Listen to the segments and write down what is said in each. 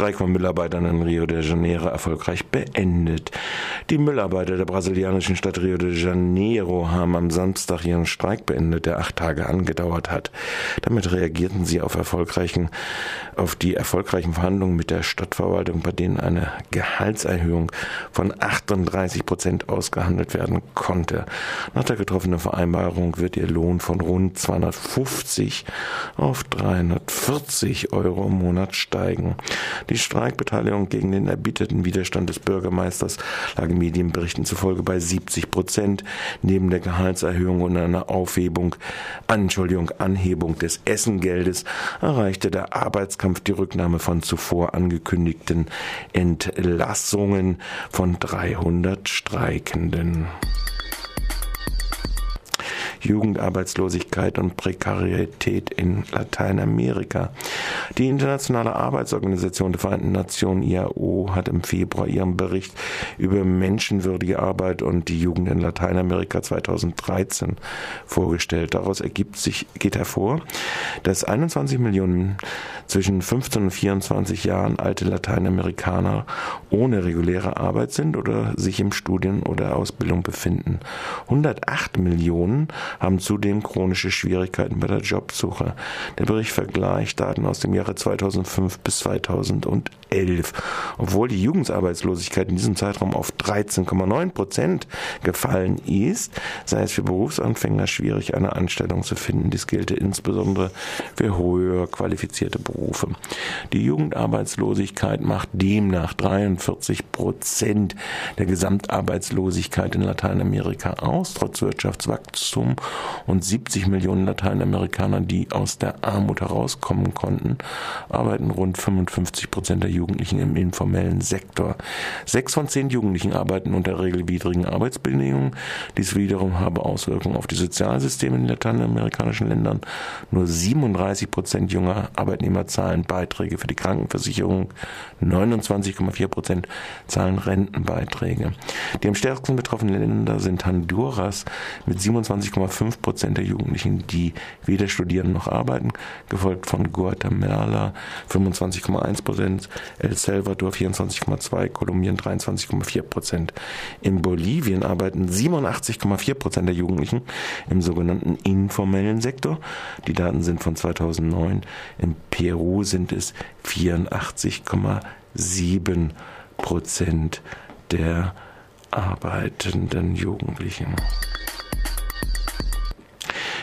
Streik von Müllarbeitern in Rio de Janeiro erfolgreich beendet. Die Müllarbeiter der brasilianischen Stadt Rio de Janeiro haben am Samstag ihren Streik beendet, der acht Tage angedauert hat. Damit reagierten sie auf erfolgreichen, auf die erfolgreichen Verhandlungen mit der Stadtverwaltung, bei denen eine Gehaltserhöhung von 38 Prozent ausgehandelt werden konnte. Nach der getroffenen Vereinbarung wird ihr Lohn von rund 250 auf 340 Euro im Monat steigen. Die Streikbeteiligung gegen den erbitterten Widerstand des Bürgermeisters lag Medienberichten zufolge bei 70 Prozent. Neben der Gehaltserhöhung und einer Aufhebung, Entschuldigung, Anhebung des Essengeldes erreichte der Arbeitskampf die Rücknahme von zuvor angekündigten Entlassungen von 300 Streikenden. Jugendarbeitslosigkeit und Prekarität in Lateinamerika. Die Internationale Arbeitsorganisation der Vereinten Nationen IAO hat im Februar ihren Bericht über menschenwürdige Arbeit und die Jugend in Lateinamerika 2013 vorgestellt. Daraus ergibt sich, geht hervor, dass 21 Millionen zwischen 15 und 24 Jahren alte Lateinamerikaner ohne reguläre Arbeit sind oder sich im Studien oder Ausbildung befinden. 108 Millionen haben zudem chronische Schwierigkeiten bei der Jobsuche. Der Bericht vergleicht Daten aus dem Jahre 2005 bis 2011. Obwohl die Jugendarbeitslosigkeit in diesem Zeitraum auf 13,9 Prozent gefallen ist, sei es für Berufsanfänger schwierig, eine Anstellung zu finden. Dies gelte insbesondere für höher qualifizierte Berufe. Die Jugendarbeitslosigkeit macht demnach 43 Prozent der Gesamtarbeitslosigkeit in Lateinamerika aus, trotz Wirtschaftswachstum und 70 Millionen Lateinamerikaner, die aus der Armut herauskommen konnten, arbeiten rund 55 Prozent der Jugendlichen im informellen Sektor. Sechs von zehn Jugendlichen arbeiten unter regelwidrigen Arbeitsbedingungen. Dies wiederum habe Auswirkungen auf die Sozialsysteme in lateinamerikanischen Ländern. Nur 37 Prozent junger Arbeitnehmer zahlen Beiträge für die Krankenversicherung. 29,4 Prozent zahlen Rentenbeiträge. Die am stärksten betroffenen Länder sind Honduras mit 27,5 Prozent der Jugendlichen, die weder studieren noch arbeiten, gefolgt von Guatemala 25,1 Prozent, El Salvador 24,2%, Kolumbien 23,4 Prozent. In Bolivien arbeiten 87,4 Prozent der Jugendlichen im sogenannten informellen Sektor. Die Daten sind von 2009. In Peru sind es 84,7 Prozent der arbeitenden Jugendlichen.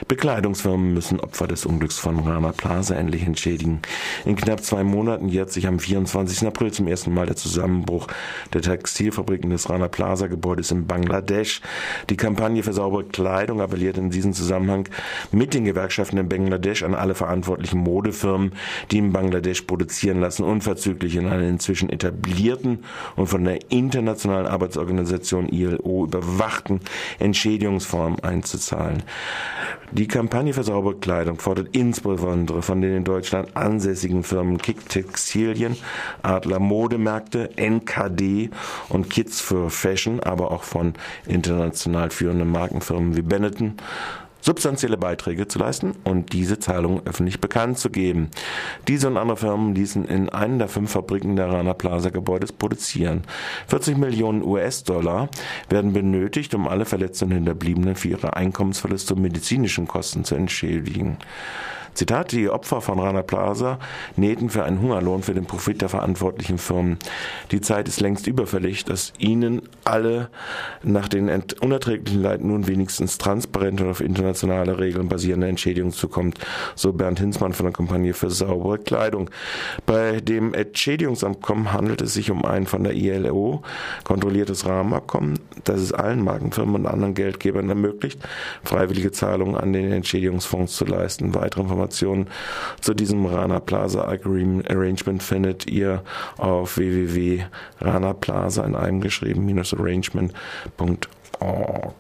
Bekleidungsfirmen müssen Opfer des Unglücks von Rana Plaza endlich entschädigen. In knapp zwei Monaten jährt sich am 24. April zum ersten Mal der Zusammenbruch der Textilfabriken des Rana Plaza Gebäudes in Bangladesch. Die Kampagne für saubere Kleidung appelliert in diesem Zusammenhang mit den Gewerkschaften in Bangladesch an alle verantwortlichen Modefirmen, die in Bangladesch produzieren lassen, unverzüglich in eine inzwischen etablierten und von der Internationalen Arbeitsorganisation ILO überwachten Entschädigungsform einzuzahlen. Die Kampagne für saubere Kleidung fordert insbesondere von den in Deutschland ansässigen Firmen Kick Textilien, Adler Modemärkte, NKD und Kids for Fashion, aber auch von international führenden Markenfirmen wie Benetton substanzielle Beiträge zu leisten und diese Zahlungen öffentlich bekannt zu geben. Diese und andere Firmen ließen in einen der fünf Fabriken der Rana Plaza Gebäudes produzieren. 40 Millionen US-Dollar werden benötigt, um alle Verletzten und Hinterbliebenen für ihre Einkommensverluste und medizinischen Kosten zu entschädigen. Zitat, die Opfer von Rana Plaza nähten für einen Hungerlohn für den Profit der verantwortlichen Firmen. Die Zeit ist längst überfällig, dass ihnen alle nach den unerträglichen Leiden nun wenigstens transparent und auf internationale Regeln basierende Entschädigung zukommt, so Bernd Hinzmann von der Kampagne für saubere Kleidung. Bei dem Entschädigungsabkommen handelt es sich um ein von der ILO kontrolliertes Rahmenabkommen, das es allen Markenfirmen und anderen Geldgebern ermöglicht, freiwillige Zahlungen an den Entschädigungsfonds zu leisten. Weitere Informationen Informationen zu diesem Rana Plaza Arrangement findet ihr auf www.ranaplaza in einem geschrieben-arrangement.org.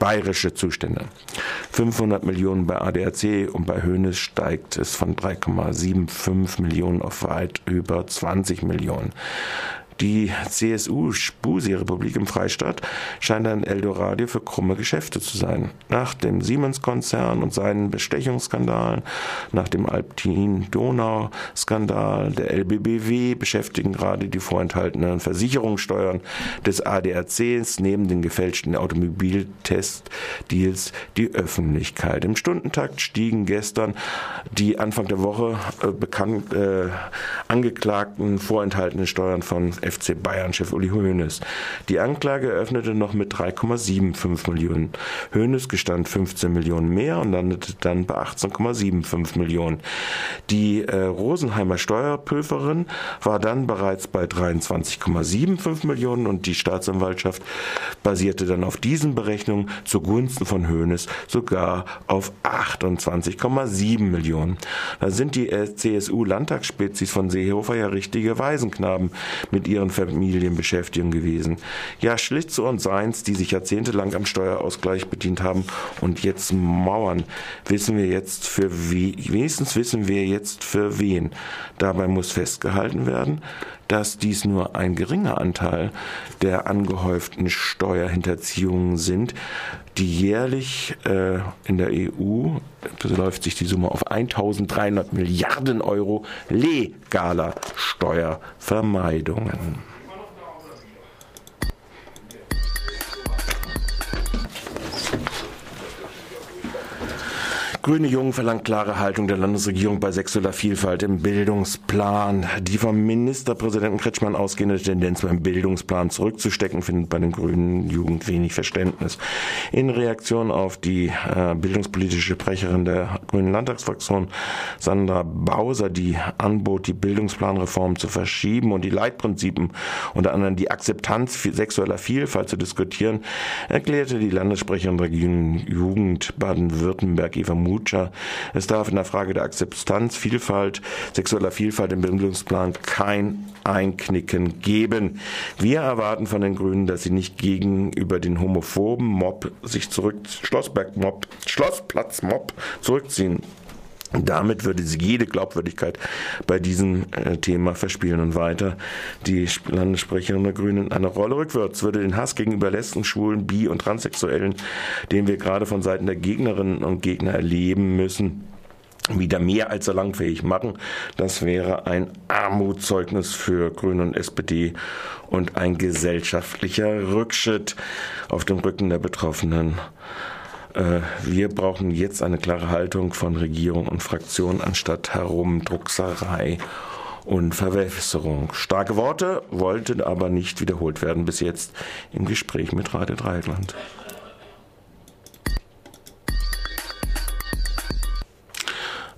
bayerische Zustände. 500 Millionen bei ADAC und bei Hönes steigt es von 3,75 Millionen auf weit über 20 Millionen. Die CSU, Spusi-Republik im Freistaat, scheint ein Eldorado für krumme Geschäfte zu sein. Nach dem Siemens-Konzern und seinen Bestechungsskandalen, nach dem Alptin-Donau-Skandal, der LBBW beschäftigen gerade die vorenthaltenen Versicherungssteuern des ADACs neben den gefälschten Automobiltestdeals die Öffentlichkeit. Im Stundentakt stiegen gestern die Anfang der Woche äh, bekannt äh, angeklagten vorenthaltenen Steuern von FC Bayern-Chef Uli Hoeneß. Die Anklage eröffnete noch mit 3,75 Millionen. Hoeneß gestand 15 Millionen mehr und landete dann bei 18,75 Millionen. Die äh, Rosenheimer Steuerprüferin war dann bereits bei 23,75 Millionen und die Staatsanwaltschaft basierte dann auf diesen Berechnungen zugunsten von Hoeneß sogar auf 28,7 Millionen. Da sind die äh, CSU-Landtagsspezies von Seehofer ja richtige Waisenknaben mit ihren Familienbeschäftigungen gewesen. Ja, Schlitze und Seins, die sich jahrzehntelang am Steuerausgleich bedient haben und jetzt mauern, wissen wir jetzt für wie, wenigstens wissen wir jetzt für wen. Dabei muss festgehalten werden, dass dies nur ein geringer Anteil der angehäuften Steuerhinterziehungen sind, die jährlich äh, in der EU beläuft sich die Summe auf 1300 Milliarden Euro legaler Steuervermeidungen. Grüne Jungen verlangt klare Haltung der Landesregierung bei sexueller Vielfalt im Bildungsplan. Die vom Ministerpräsidenten Kretschmann ausgehende Tendenz beim Bildungsplan zurückzustecken, findet bei den Grünen Jugend wenig Verständnis. In Reaktion auf die äh, bildungspolitische Sprecherin der Grünen Landtagsfraktion Sandra Bauser, die anbot, die Bildungsplanreform zu verschieben und die Leitprinzipien, unter anderem die Akzeptanz sexueller Vielfalt zu diskutieren, erklärte die Landessprecherin der Jugend Baden-Württemberg Eva Mucha. Es darf in der Frage der Akzeptanz, Vielfalt, sexueller Vielfalt im Bildungsplan kein Einknicken geben. Wir erwarten von den Grünen, dass sie nicht gegenüber den homophoben Mob sich zurück, Schlossberg-Mob, Schlossplatz-Mob zurückziehen. Damit würde sie jede Glaubwürdigkeit bei diesem äh, Thema verspielen und weiter. Die Landessprecherin der Grünen eine Rolle rückwärts würde den Hass gegenüber Lesben, Schwulen, Bi- und Transsexuellen, den wir gerade von Seiten der Gegnerinnen und Gegner erleben müssen, wieder mehr als salangfähig machen. Das wäre ein Armutszeugnis für Grüne und SPD und ein gesellschaftlicher Rückschritt auf dem Rücken der Betroffenen. Äh, wir brauchen jetzt eine klare Haltung von Regierung und Fraktion anstatt Herumdruckserei und Verwässerung. Starke Worte wollten aber nicht wiederholt werden bis jetzt im Gespräch mit Radio Dreieckland.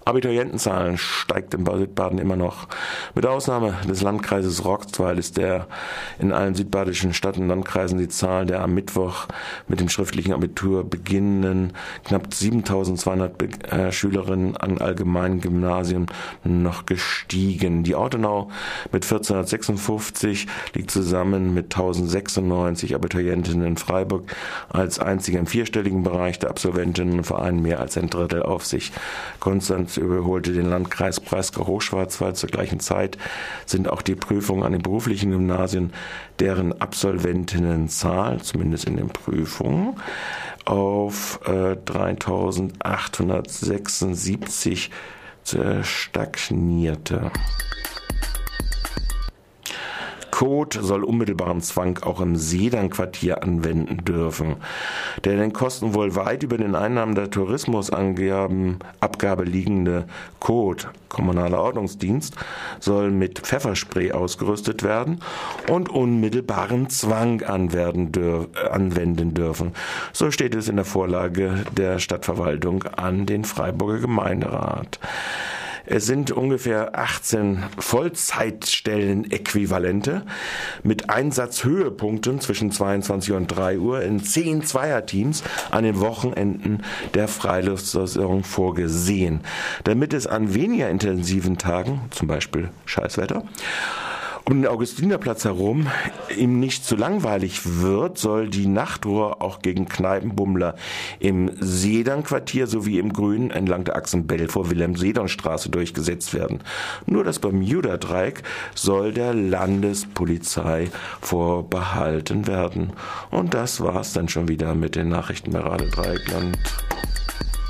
Abiturientenzahlen steigt in Südbaden immer noch. Mit Ausnahme des Landkreises Rockzweil ist der in allen südbadischen Stadt- und Landkreisen die Zahl der am Mittwoch mit dem schriftlichen Abitur beginnenden knapp 7200 äh, Schülerinnen an allgemeinen Gymnasien noch gestiegen. Die Ortenau mit 1456 liegt zusammen mit 1096 Abiturientinnen in Freiburg als einziger im vierstelligen Bereich der Absolventinnenverein mehr als ein Drittel auf sich. Konstanz überholte den Landkreis Breisgau-Hochschwarzwald. Zur gleichen Zeit sind auch die Prüfungen an den beruflichen Gymnasien, deren Absolventinnenzahl, zumindest in den Prüfungen, auf äh, 3876 stagnierte. Code soll unmittelbaren Zwang auch im Sedernquartier anwenden dürfen. Der den Kosten wohl weit über den Einnahmen der Tourismusabgabe liegende Code, kommunaler Ordnungsdienst, soll mit Pfefferspray ausgerüstet werden und unmittelbaren Zwang anwenden dürfen. So steht es in der Vorlage der Stadtverwaltung an den Freiburger Gemeinderat. Es sind ungefähr 18 Vollzeitstellen-Äquivalente mit Einsatzhöhepunkten zwischen 22 und 3 Uhr in 10 Zweierteams an den Wochenenden der Freiluftsaison vorgesehen. Damit es an weniger intensiven Tagen, zum Beispiel Scheißwetter, Um den Augustinerplatz herum ihm nicht zu langweilig wird, soll die Nachtruhe auch gegen Kneipenbummler im Sedernquartier sowie im Grünen entlang der Achsen Belfort-Wilhelm-Sedern-Straße durchgesetzt werden. Nur das Bermuda-Dreieck soll der Landespolizei vorbehalten werden. Und das war's dann schon wieder mit den Nachrichten bei Radio Dreieckland.